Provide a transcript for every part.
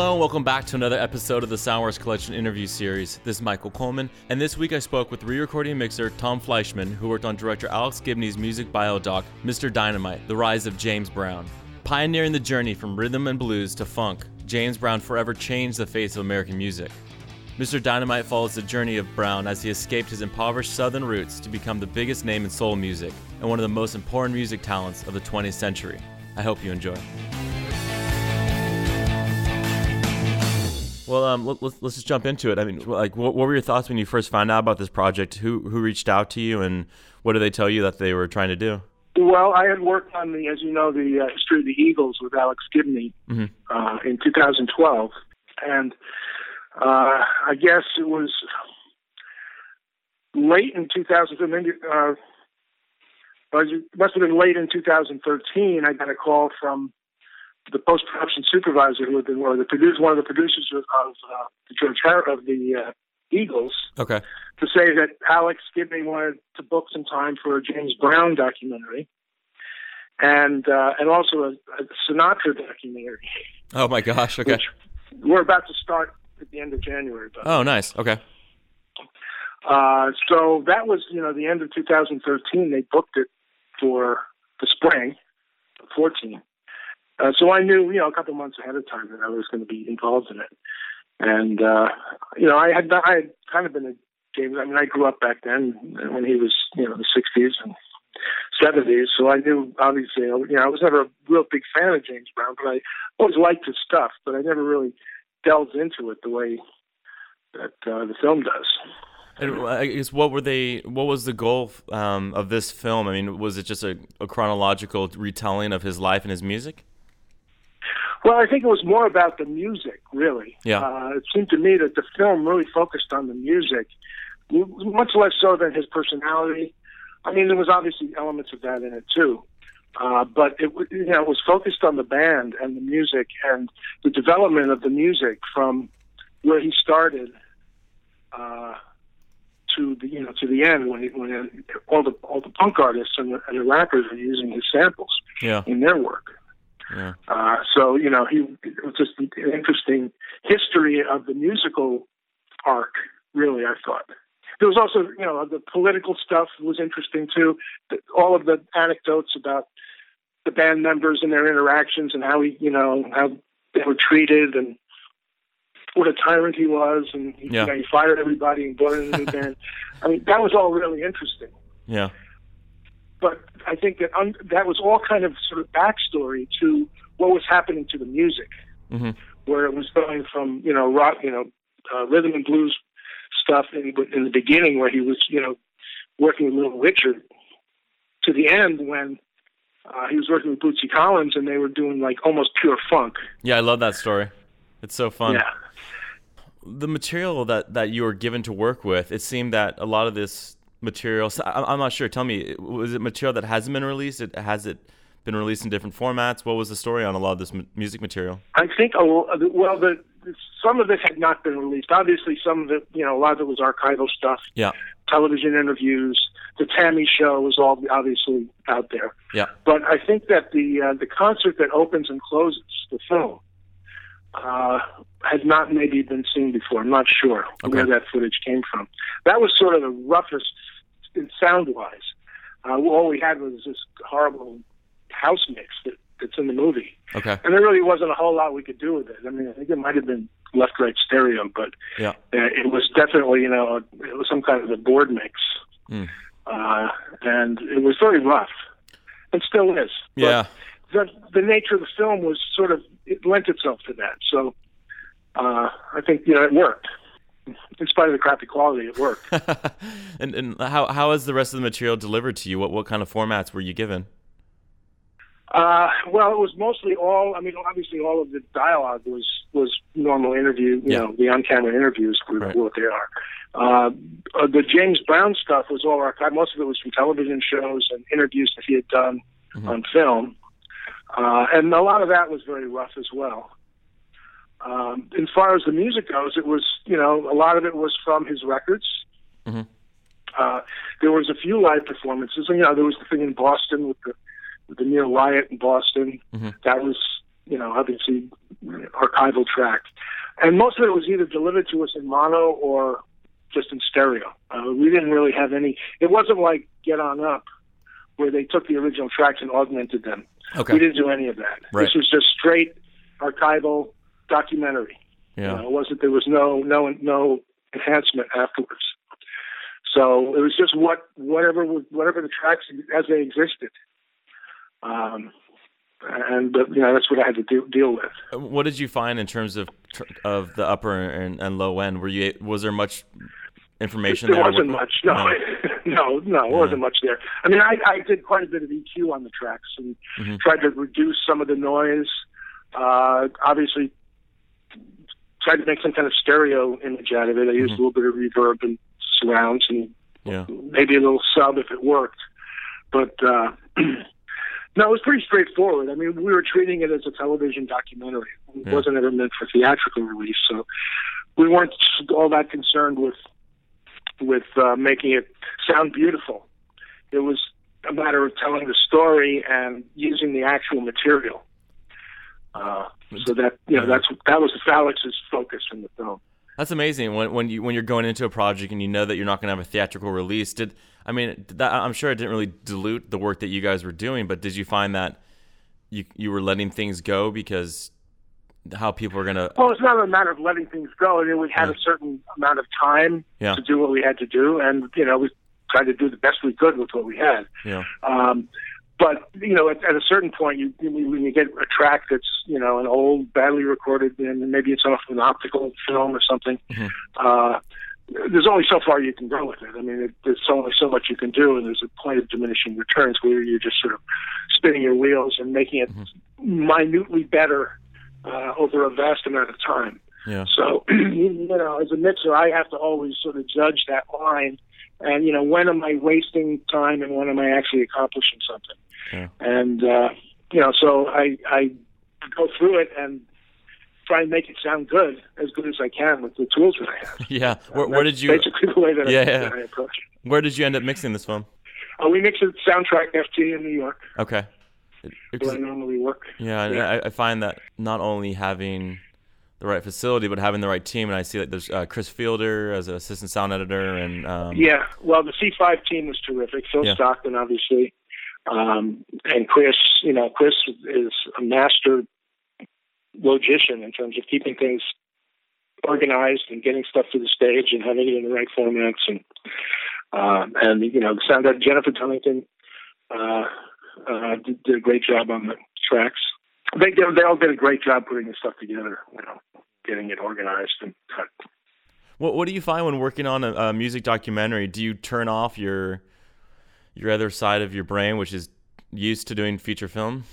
Hello, and welcome back to another episode of the Soundworks Collection interview series. This is Michael Coleman, and this week I spoke with re-recording mixer Tom Fleischman, who worked on director Alex Gibney's music biodoc, Mr. Dynamite: The Rise of James Brown. Pioneering the journey from rhythm and blues to funk, James Brown forever changed the face of American music. Mr. Dynamite follows the journey of Brown as he escaped his impoverished southern roots to become the biggest name in soul music and one of the most important music talents of the 20th century. I hope you enjoy. Well, um, let, us let's just jump into it. I mean, like, what, what, were your thoughts when you first found out about this project? Who who reached out to you, and what did they tell you that they were trying to do? Well, I had worked on the, as you know, the uh, history of the Eagles with Alex Gibney mm-hmm. uh, in 2012, and uh, I guess it was late in 2000. Uh, it must have been late in 2013. I got a call from the post production supervisor who had been or the producer, one of the producers of, of uh, the George Har- of the uh, Eagles. Okay. To say that Alex Gibney wanted to book some time for a James Brown documentary, and uh, and also a, a Sinatra documentary. Oh my gosh! Okay. we're about to start at the end of January. But, oh, nice. Okay. Uh, so that was, you know, the end of 2013. They booked it for the spring, 14. Uh, so I knew, you know, a couple months ahead of time that I was going to be involved in it. And, uh, you know, I had, I had kind of been a James, I mean, I grew up back then when he was, you know, the 60s and 70s. So I knew, obviously, you know, I was never a real big fan of James Brown, but I always liked his stuff, but I never really delved into it the way that uh, the film does. And I guess what were they? What was the goal um, of this film? I mean, was it just a, a chronological retelling of his life and his music? Well, I think it was more about the music, really. Yeah. Uh, it seemed to me that the film really focused on the music, much less so than his personality. I mean, there was obviously elements of that in it too, uh, but it you know it was focused on the band and the music and the development of the music from where he started uh, to the you know to the end when he, when all the all the punk artists and the, and the rappers are using his samples yeah. in their work. Yeah. Uh, so you know, he it was just an interesting history of the musical arc. Really, I thought there was also you know the political stuff was interesting too. All of the anecdotes about the band members and their interactions and how he you know how they were treated and what a tyrant he was and he, yeah. you know, he fired everybody and brought in a new band. I mean, that was all really interesting. Yeah but I think that un- that was all kind of sort of backstory to what was happening to the music, mm-hmm. where it was going from you know rock, you know, uh, rhythm and blues stuff in, in the beginning, where he was you know working with Little Richard, to the end when uh, he was working with Bootsy Collins and they were doing like almost pure funk. Yeah, I love that story. It's so fun. Yeah. The material that, that you were given to work with, it seemed that a lot of this material? So I'm not sure. Tell me, was it material that hasn't been released? It has it been released in different formats? What was the story on a lot of this music material? I think well, the, some of it had not been released. Obviously, some of it, you know, a lot of it was archival stuff. Yeah. Television interviews. The T.A.M.I. show was all obviously out there. Yeah. But I think that the uh, the concert that opens and closes the film uh, had not maybe been seen before. I'm not sure okay. where that footage came from. That was sort of the roughest sound wise. Uh, all we had was this horrible house mix that, that's in the movie. Okay. And there really wasn't a whole lot we could do with it. I mean, I think it might have been left right stereo, but yeah, uh, it was definitely you know it was some kind of a board mix, mm. uh, and it was very rough, and still is. Yeah. But the the nature of the film was sort of it lent itself to that. So uh, I think you know it worked in spite of the crappy quality, it worked. and and how how is the rest of the material delivered to you? What what kind of formats were you given? Uh, well, it was mostly all. I mean, obviously, all of the dialogue was was normal interview. You yeah. know, the on-camera interviews were right. what they are. Uh, uh, the James Brown stuff was all archived. Most of it was from television shows and interviews that he had done mm-hmm. on film, uh, and a lot of that was very rough as well. Um, as far as the music goes, it was you know a lot of it was from his records. Mm-hmm. Uh, there was a few live performances, and you know there was the thing in Boston with the with the Neil Riot in Boston. Mm-hmm. That was you know, obviously archival track, and most of it was either delivered to us in mono or just in stereo. Uh, we didn't really have any. It wasn't like Get On Up, where they took the original tracks and augmented them. Okay. We didn't do any of that. Right. This was just straight archival documentary. Yeah. You know, it wasn't. There was no no no enhancement afterwards. So it was just what whatever whatever the tracks as they existed. Um, and uh, you know that's what I had to do, deal with. What did you find in terms of of the upper and, and low end? Were you was there much information There there? wasn't much. No, no, no, Yeah. wasn't much there. I mean, I, I did quite a bit of EQ on the tracks and Mhm. tried to reduce some of the noise. Uh, obviously, tried to make some kind of stereo image out of it. I used Mhm. a little bit of reverb and surrounds and Yeah. maybe a little sub if it worked. But uh, no, it was pretty straightforward. I mean, we were treating it as a television documentary. It Yeah. wasn't ever meant for theatrical release, so we weren't all that concerned with with uh, making it sound beautiful. It was a matter of telling the story and using the actual material. Uh, so that you know, that's that was Alex's focus in the film. That's amazing when when you when you're going into a project and you know that you're not going to have a theatrical release. Did I mean that, I'm sure it didn't really dilute the work that you guys were doing, but did you find that you you were letting things go because how people are going to Well, it's not a matter of letting things go. I mean, we had Yeah. a certain amount of time Yeah. to do what we had to do, and you know, we tried to do the best we could with what we had. yeah Um, but you know, at, at a certain point, you when you get a track that's you know an old, badly recorded, and maybe it's off an optical film or something. Mhm. Uh, there's only so far you can go with it. I mean, it, there's only so much you can do, and there's a point of diminishing returns where you're just sort of spinning your wheels and making it minutely better uh, over a vast amount of time. yeah So, you know, as a mixer, I have to always sort of judge that line. And, you know, when am I wasting time and when am I actually accomplishing something? Yeah. And, uh, you know, so I, I go through it and try and make it sound good, as good as I can with the tools that I have. yeah where, where did you Basically the way that, Yeah, I, yeah. that I approach it. where did you end up mixing this film? Uh, we mix it Soundtrack FT in New York, Okay. It- where I normally work. Yeah, Yeah. I, I find that not only having the right facility, but having the right team, and I see like there's uh, Chris Fielder as an assistant sound editor, and um, Yeah, well, the C5 team was terrific. Phil Yeah. Stockton, obviously, um, and Chris. You know, Chris is a master logician in terms of keeping things organized and getting stuff to the stage and having it in the right formats. And um, and you know, sound editor Jennifer Dunnington uh, uh, did, did a great job on the tracks. They they all did a great job putting the stuff together. You know, getting it organized and cut. what what do you find when working on a, a music documentary? Do you turn off your your other side of your brain, which is used to doing feature film?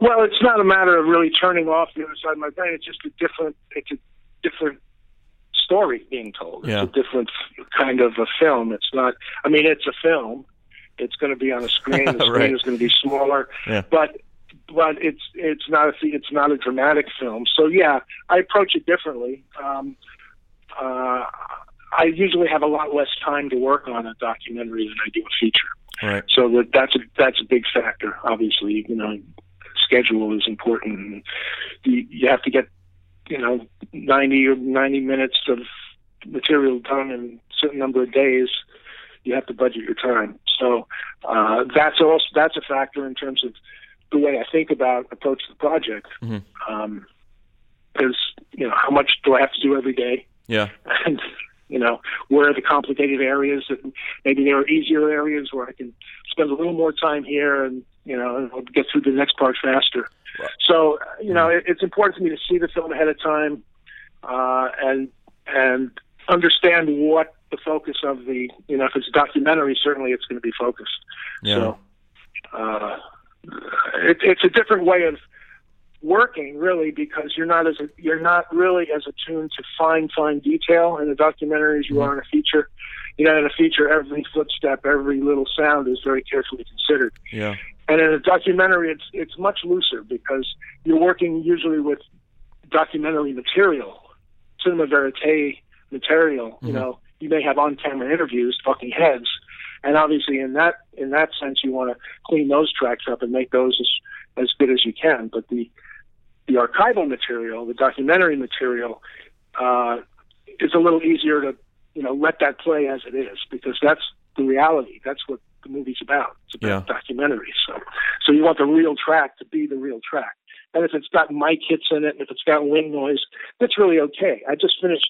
Well, it's not a matter of really turning off the other side of my brain. It's just a different. It's a different story being told. Yeah. It's a different kind of a film. It's not. I mean, it's a film. It's going to be on a screen. The screen Right. is going to be smaller. Yeah. But but it's it's not a it's not a dramatic film. So yeah, I approach it differently. Um, uh, I usually have a lot less time to work on a documentary than I do a feature. Right. So that that's a that's a big factor. Obviously, you know, schedule is important. You, you have to get you know ninety or ninety minutes of material done in a certain number of days. You have to budget your time. So uh, that's also that's a factor in terms of the way I think about approach the project. Mhm. Um, is you know how much do I have to do every day? Yeah. and you know where are the complicated areas And maybe there are easier areas where I can spend a little more time here and you know and I'll get through the next part faster. Right. So you know it, it's important to me to see the film ahead of time uh, and and understand what the focus of the you know if it's a documentary certainly it's going to be focused. Yeah. So uh, it, it's a different way of working really because you're not as a, you're not really as attuned to fine fine detail in a documentary as you are in a feature. You know, in a feature, every footstep, every little sound is very carefully considered. yeah. And in a documentary, it's it's much looser because you're working usually with documentary material, cinema verite material. You Mhm. know, you may have on-camera interviews, talking heads, And obviously, in that in that sense, you want to clean those tracks up and make those as as good as you can. But the the archival material, the documentary material, uh, is a little easier to you know let that play as it is because that's the reality. That's what the movie's about. It's about Yeah. documentary. So so you want the real track to be the real track. And if it's got mic hits in it, and if it's got wind noise, that's really okay. I just finished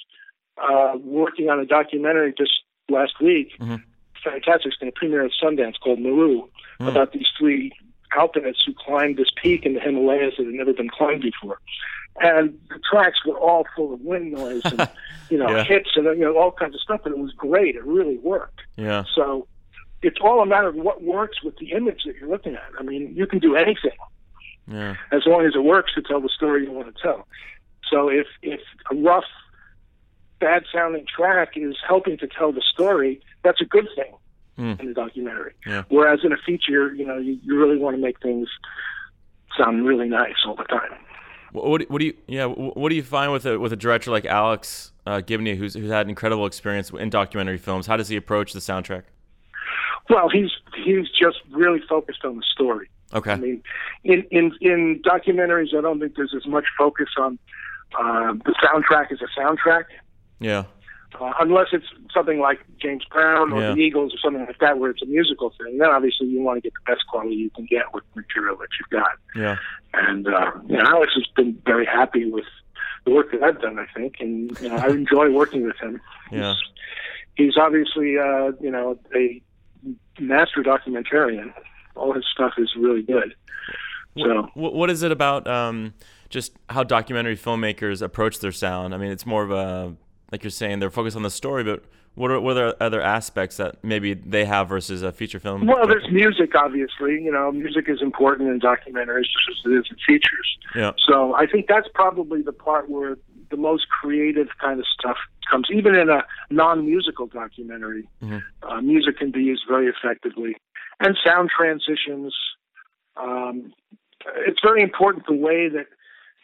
uh, working on a documentary just last week. Mhm. Fantastic. It's going to premiere at Sundance called Meru Mm. about these three alpinists who climbed this peak in the Himalayas that had never been climbed before. And the tracks were all full of wind noise and, you know, Yeah. hits and, you know, all kinds of stuff. And it was great. It really worked. Yeah. So it's all a matter of what works with the image that you're looking at. I mean, you can do anything Yeah. as long as it works to tell the story you want to tell. So if if a rough, bad sounding track is helping to tell the story, that's a good thing Hmm. in a documentary. Yeah. Whereas in a feature, you know, you, you really want to make things sound really nice all the time. What, what, what do you yeah what do you find with a with a director like Alex uh, Gibney who's who's had incredible experience in documentary films? How does he approach the soundtrack? Well, he's he's just really focused on the story. Okay. I mean, in in in documentaries, I don't think there's as much focus on uh, the soundtrack as a soundtrack. Yeah. Uh, unless it's something like James Brown or Yeah. the Eagles or something like that, where it's a musical thing, then obviously you want to get the best quality you can get with the material that you've got. Yeah. And uh, you know, Alex has been very happy with the work that I've done, I think, and you know, I enjoy working with him. Yeah. He's, he's obviously, uh, you know, a master documentarian. All his stuff is really good. So What, what is it about um, just how documentary filmmakers approach their sound? I mean, it's more of a like you're saying they're focused on the story, but what are what are other aspects that maybe they have versus a feature film? Well, there's music, obviously. You know, music is important in documentaries just as it is in features. yeah. So I think that's probably the part where the most creative kind of stuff comes. Even in a non-musical documentary, Mhm. uh, music can be used very effectively, and sound transitions. Um, it's very important the way that,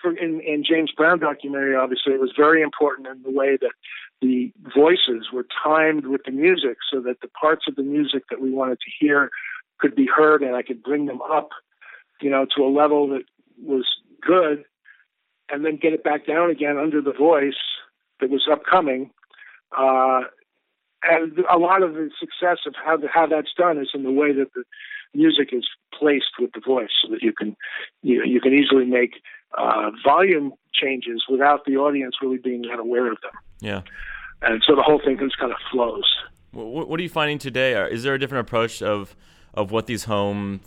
for in, in James Brown documentary, obviously, it was very important in the way that the voices were timed with the music, so that the parts of the music that we wanted to hear could be heard, and I could bring them up, you know, to a level that was good, and then get it back down again under the voice that was upcoming. Uh, and a lot of the success of how the, how that's done is in the way that the music is placed with the voice, so that you can you you can easily make uh, volume changes without the audience really being that aware of them. Yeah. And so the whole thing just kind of flows. What, what are you finding today? Is there a different approach of of what these home,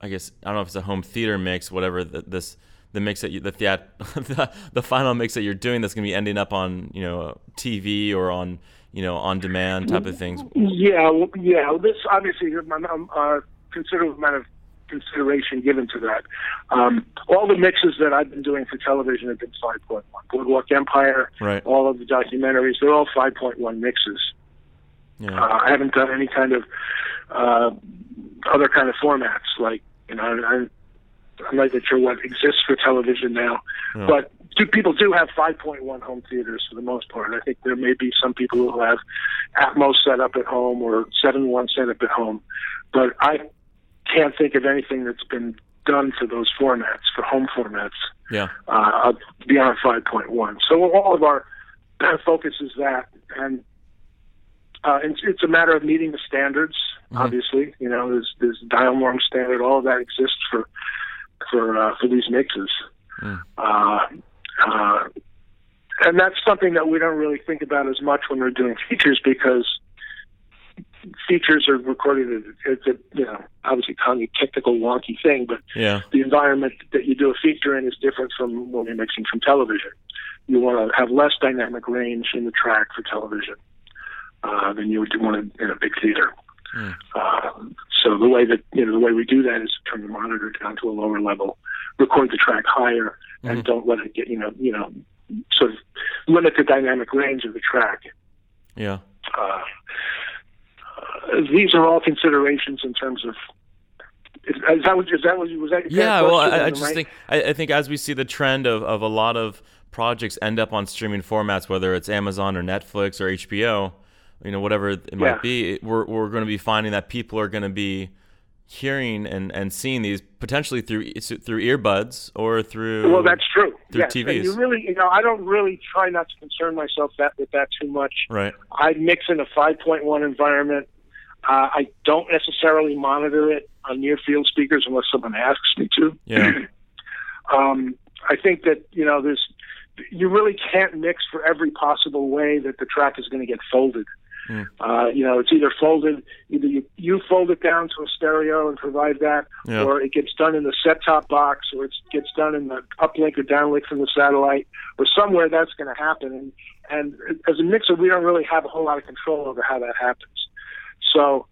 I guess I don't know if it's a home theater mix, whatever the, this the mix that you the, theat, the the final mix that you're doing that's going to be ending up on you know TV or on you know on demand type of things. Yeah, well, yeah. well, This obviously um, um, uh, considerable amount of consideration given to that. Um, all the mixes that I've been doing for television have been 5.1. Boardwalk Empire, Right. all of the documentaries, they're all 5.1 mixes. Yeah. Uh, I haven't done any kind of uh, other kind of formats like you know. I, I'm not even sure what exists for television now, Yeah. but do, people do have 5.1 home theaters for the most part. I think there may be some people who have Atmos set up at home or 7.1 set up at home, but I can't think of anything that's been done for those formats, for home formats, Yeah. uh, beyond 5.1. So all of our focus is that, and uh, it's, it's a matter of meeting the standards. Mhm. Obviously, you know, there's there's dial norm standard. All of that exists for for uh, for these mixes, Mm. uh, uh, and that's something that we don't really think about as much when we're doing features because features are recorded. as- It's a you know obviously kind of technical wonky thing, but Yeah. the environment that you do a feature in is different from when you're mixing from television. You want to have less dynamic range in the track for television uh, than you would want in a big theater. Uh, so the way that you know the way we do that is to turn the monitor down to a lower level, record the track higher, and Mhm. don't let it get you know you know sort of limit the dynamic range of the track. Yeah. Uh, uh, these are all considerations in terms of. Is, is that what is that what was that? Yeah, well. I, I just think I, I think as we see the trend of, of a lot of projects end up on streaming formats, whether it's Amazon or Netflix or HBO, you know, whatever it might yeah. be, we're we're going to be finding that people are going to be hearing and, and seeing these potentially through through earbuds or through well that's true through yes. TVs. And you really you know I don't really try not to concern myself that with that too much. Right. I mix in a 5.1 environment. Uh, I don't necessarily monitor it on near field speakers unless someone asks me to. Yeah. um, I think that you know there's you really can't mix for every possible way that the track is going to get folded. Mm. Uh, you know, it's either folded, either you, you fold it down to a stereo and provide that, yeah. or it gets done in the set-top box, or it gets done in the uplink or downlink from the satellite, or somewhere that's going to happen. And, and as a mixer, we don't really have a whole lot of control over how that happens. So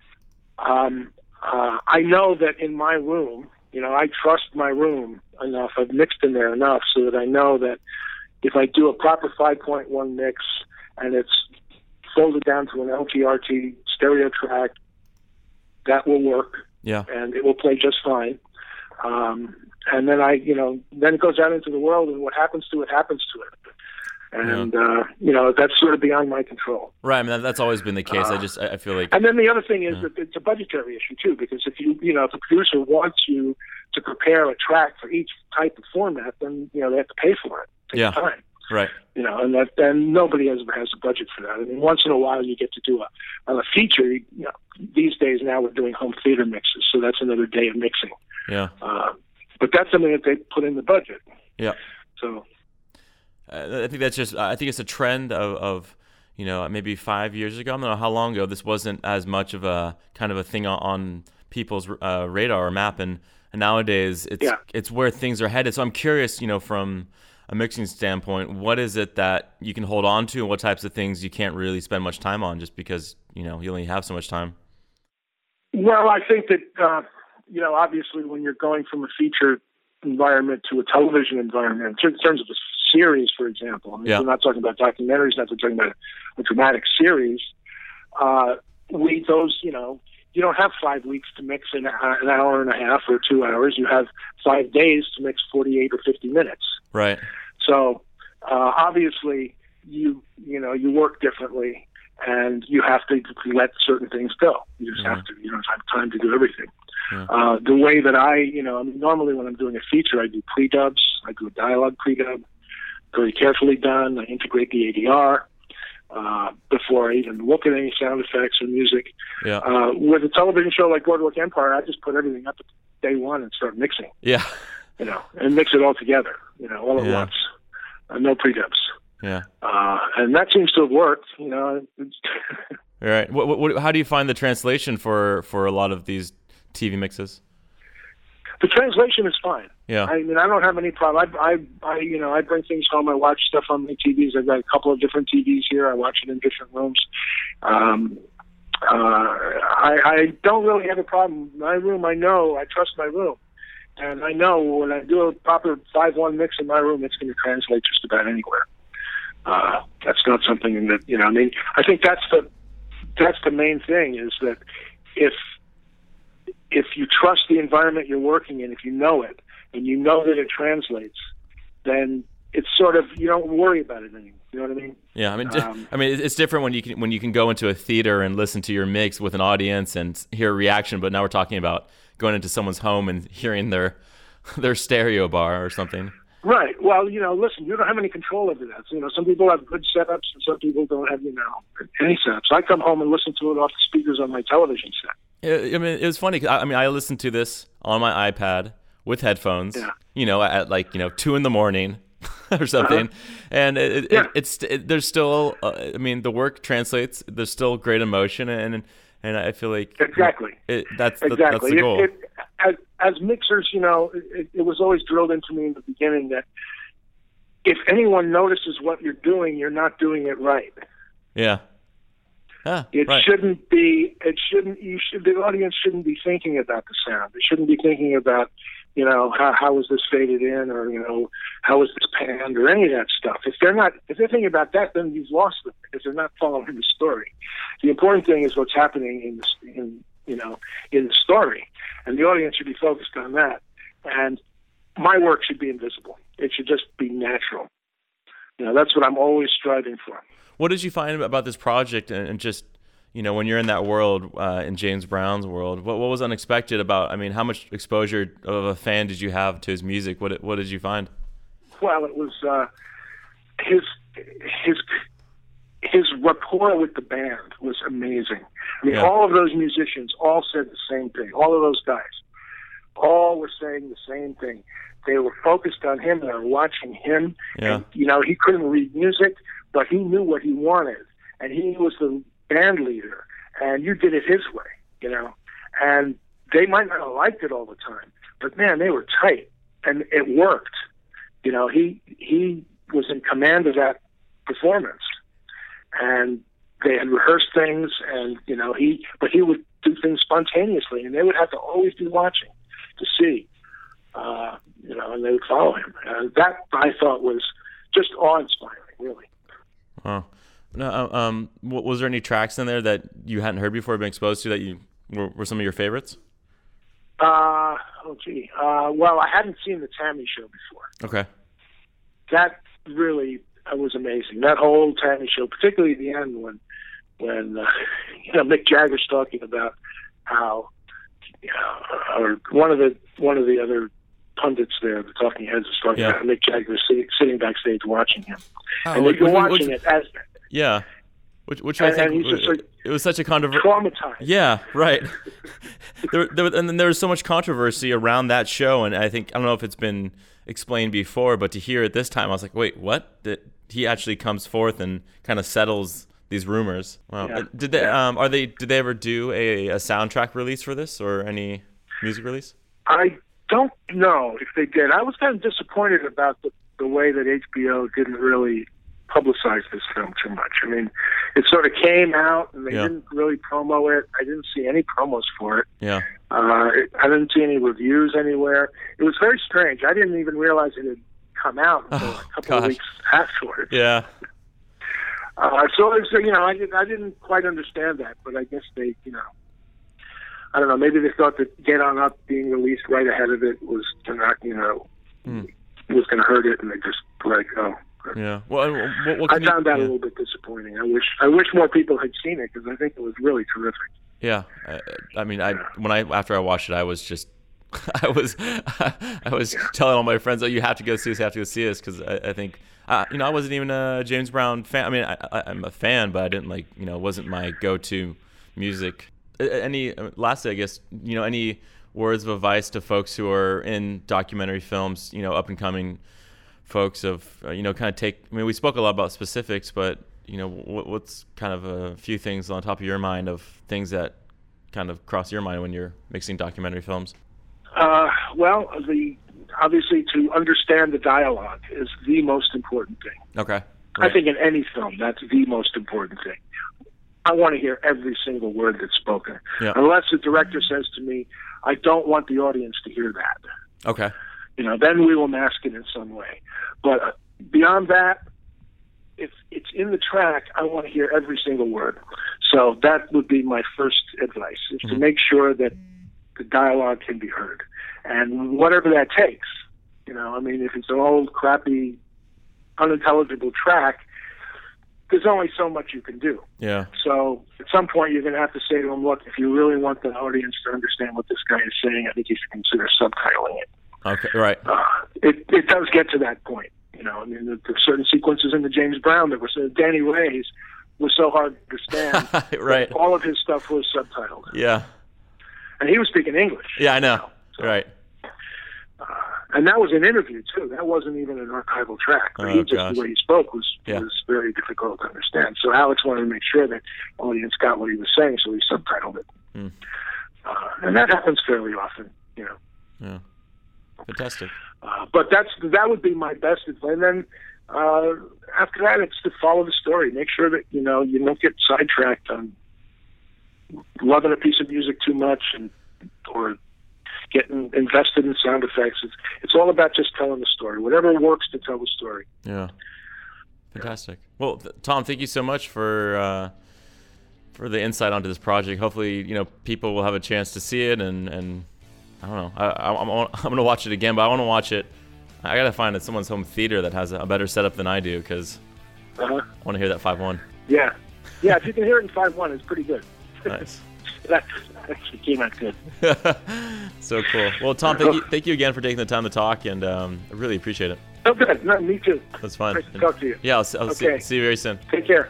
um, uh, I know that in my room, you know, I trust my room enough. I've mixed in there enough so that I know that if I do a proper 5.1 mix and it's folded down to an LTRT stereo track, that will work. Yeah. And it will play just fine. Um, and then I, you know, then it goes out into the world, and what happens to it happens to it. And yeah. uh, you know that's sort of beyond my control. Right. I mean that's always been the case. Uh, I just I feel like. And then the other thing is yeah. that it's a budgetary issue too, because if you you know if a producer wants you to prepare a track for each type of format, then you know they have to pay for it. it yeah. Time. Right. You know, and that and nobody has has a budget for that. I mean, once in a while you get to do a on a feature. You know, these days now we're doing home theater mixes, so that's another day of mixing. Yeah. Uh, but that's something that they put in the budget. Yeah. So. Uh, I think that's just. I think it's a trend of, of, you know, maybe five years ago. I don't know how long ago this wasn't as much of a kind of a thing on, on people's uh, radar or map, and, and nowadays it's yeah. it's where things are headed. So I'm curious, you know, from a mixing standpoint, what is it that you can hold on to, and what types of things you can't really spend much time on, just because you know you only have so much time? Well, I think that uh, you know, obviously, when you're going from a feature environment to a television environment, in terms of a series, for example, I mean, yeah. we're not talking about documentaries, not talking about a dramatic series. Uh, we those, you know, you don't have five weeks to mix in an hour and a half or two hours. You have five days to mix 48 or 50 minutes. Right. So uh, obviously, you you know you work differently, and you have to let certain things go. You just mm-hmm. have to. You don't have time to do everything. Yeah. Uh, the way that I, you know, I mean, normally when I'm doing a feature, I do pre-dubs. I do a dialogue pre-dub, very carefully done. I integrate the ADR uh, before I even look at any sound effects or music. Yeah. Uh, with a television show like Boardwalk Empire, I just put everything up at day one and start mixing. Yeah. You know, and mix it all together. You know, all at Yeah. once. Uh, no pre-dubs. Yeah. Uh, and that seems to have worked. You know, All right. What, what, what, how do you find the translation for for a lot of these TV mixes? The translation is fine. Yeah. I mean, I don't have any problem. I, I, I, you know, I bring things home. I watch stuff on my TVs. I've got a couple of different TVs here. I watch it in different rooms. Um, uh, I, I don't really have a problem. My room, I know, I trust my room. And I know when I do a proper 5-1 mix in my room, it's going to translate just about anywhere. Uh, that's not something that, you know, I mean, I think that's the, that's the main thing is that if, if you trust the environment you're working in, if you know it, and you know that it translates, then it's sort of you don't worry about it anymore. You know what I mean? Yeah, I mean, Um, I mean, it's different when you can when you can go into a theater and listen to your mix with an audience and hear a reaction. But now we're talking about going into someone's home and hearing their their stereo bar or something. Right. Well, you know, listen, you don't have any control over that. You know, some people have good setups and some people don't have, you know, any setups. I come home and listen to it off the speakers on my television set. I I mean, it was funny. 'cause I I mean, I listened to this on my iPad with headphones. Yeah. You know, at like you know two in the morning or something, and it, it, Yeah. it, it's it, there's still. Uh, I mean, the work translates. There's still great emotion, and and I feel like Exactly. it, that's the, that's Exactly. the goal. It, it, as, as mixers, you know, it, it was always drilled into me in the beginning that if anyone notices what you're doing, you're not doing it right. yeah. Ah, It right. shouldn't be. It shouldn't. You should. The audience shouldn't be thinking about the sound. They shouldn't be thinking about, you know, how how was this faded in, or you know, how was this panned, or any of that stuff. If they're not, if they're thinking about that, then you've lost them because they're not following the story. The important thing is what's happening in the, in you know in the story, and the audience should be focused on that. And my work should be invisible. It should just be natural. You know, that's what I'm always striving for. What did you find about this project and, just you know, when you're in that world, uh, in James Brown's world, what what was unexpected about? I mean, how much exposure of a fan did you have to his music? What what did you find? Well, it was uh, his his his rapport with the band was amazing. I mean, Yeah. all of those musicians all said the same thing. All of those guys, all were saying the same thing. They were focused on him. They were watching him. Yeah. And, you know, he couldn't read music, but he knew what he wanted, and he was the band leader. And you did it his way, you know. And they might not have liked it all the time, but man, they were tight, and it worked. You know, he he was in command of that performance, and they had rehearsed things, and you know he, but he would do things spontaneously, and they would have to always be watching to see, uh, you know, and they would follow him. And that I thought was just awe-inspiring, really. Oh, no. uh, Um, was there any tracks in there that you hadn't heard before, been exposed to that you were, were some of your favorites? Uh, oh gee, uh, well, I hadn't seen the T.A.M.I. show before. Okay. that really uh, was amazing. That whole T.A.M.I. show, particularly the end when when uh, you know Mick Jagger's talking about how you know, or one of the one of the other pundits there, the talking heads, is talking Yeah. about Mick Jagger sitting, sitting backstage watching him, Oh, and they've been watching which- it as Yeah. Which, which I think and like it was such a controversial. traumatized. Yeah, right. there, there, and then there was so much controversy around that show, and I think I don't know if it's been explained before, but to hear it this time, I was like, wait, what? That he actually comes forth and kind of settles these rumors. Wow. Yeah. Did they? Yeah. Um, are they? Did they ever do a, a soundtrack release for this or any music release? I don't know if they did. I was kind of disappointed about the, the way that HBO didn't really publicize this film too much. I mean, it sort of came out and they Yeah. didn't really promo it. I didn't see any promos for it. Yeah. Uh, it, I didn't see any reviews anywhere. It was very strange. I didn't even realize it had come out until Oh, a couple gosh. of weeks afterwards. Yeah. Uh, so it's, you know, I, did, I didn't quite understand that, but I guess they, you know, I don't know. Maybe they thought that Get On Up being released right ahead of it was to not, you know, Hmm. was going to hurt it, and they just like, oh. Yeah. Well, what, what I can you- found that yeah. a little bit disappointing. I wish I wish more people had seen it because I think it was really terrific. Yeah, I, I mean, I when I after I watched it, I was just, I was, I was telling all my friends, "Oh, you have to go see this, you have to go see this," because I, I think, uh, you know, I wasn't even a James Brown fan. I mean, I, I, I'm a fan, but I didn't like, you know, it wasn't my go-to music. Any, lastly, I guess, you know, any words of advice to folks who are in documentary films, you know, up and coming folks of, uh, you know, kind of take. I mean, we spoke a lot about specifics, but you know, what, what's kind of a few things on top of your mind of things that kind of cross your mind when you're mixing documentary films? Uh, well, the obviously to understand the dialogue is the most important thing. Okay. I think in any film, that's the most important thing. I want to hear every single word that's spoken. Yeah. Unless the director says to me, I don't want the audience to hear that. Okay. You know, then we will mask it in some way. But uh, beyond that, if it's in the track, I want to hear every single word. So that would be my first advice: is to Mhm. make sure that the dialogue can be heard, and whatever that takes. You know, I mean, if it's an old, crappy, unintelligible track, there's only so much you can do. Yeah. So at some point, you're going to have to say to them, "Look, if you really want the audience to understand what this guy is saying, I think you should consider subtitling it." Okay. Right. uh, it it does get to that point. You know, I mean, there, there's certain sequences in the James Brown that were so Danny Ray's was so hard to understand. right. All of his stuff was subtitled, Yeah. and he was speaking English. Yeah, I know. So, Right. And that was an interview too. That wasn't even an archival track. But Oh, he just gosh. the way he spoke was Yeah. was very difficult to understand. So Alex wanted to make sure that the audience got what he was saying, so he subtitled it. Hmm. Uh, and that happens fairly often, you know. Yeah. Fantastic. Uh, but that's that would be my best advice. And then uh, after that, it's to follow the story. Make sure that you know you don't get sidetracked on loving a piece of music too much and or getting invested in sound effects. It's it's all about just telling the story. Whatever works to tell the story. Yeah. Fantastic. Well, th- Tom, thank you so much for uh, for the insight onto this project. Hopefully, you know, people will have a chance to see it, and and I don't know. I, I, I'm I'm gonna watch it again, but I want to watch it. I gotta find at someone's home theater that has a better setup than I do because Uh-huh. I want to hear that five one. Yeah. Yeah, if you can hear it in five one, it's pretty good. Nice. that actually came out good. so cool. Well, Tom, thank you, thank you again for taking the time to talk, and um, I really appreciate it. Oh, good. No, me too. That's fine. Nice to talk to you. Yeah, I'll, I'll Okay. see, see you very soon. Take care.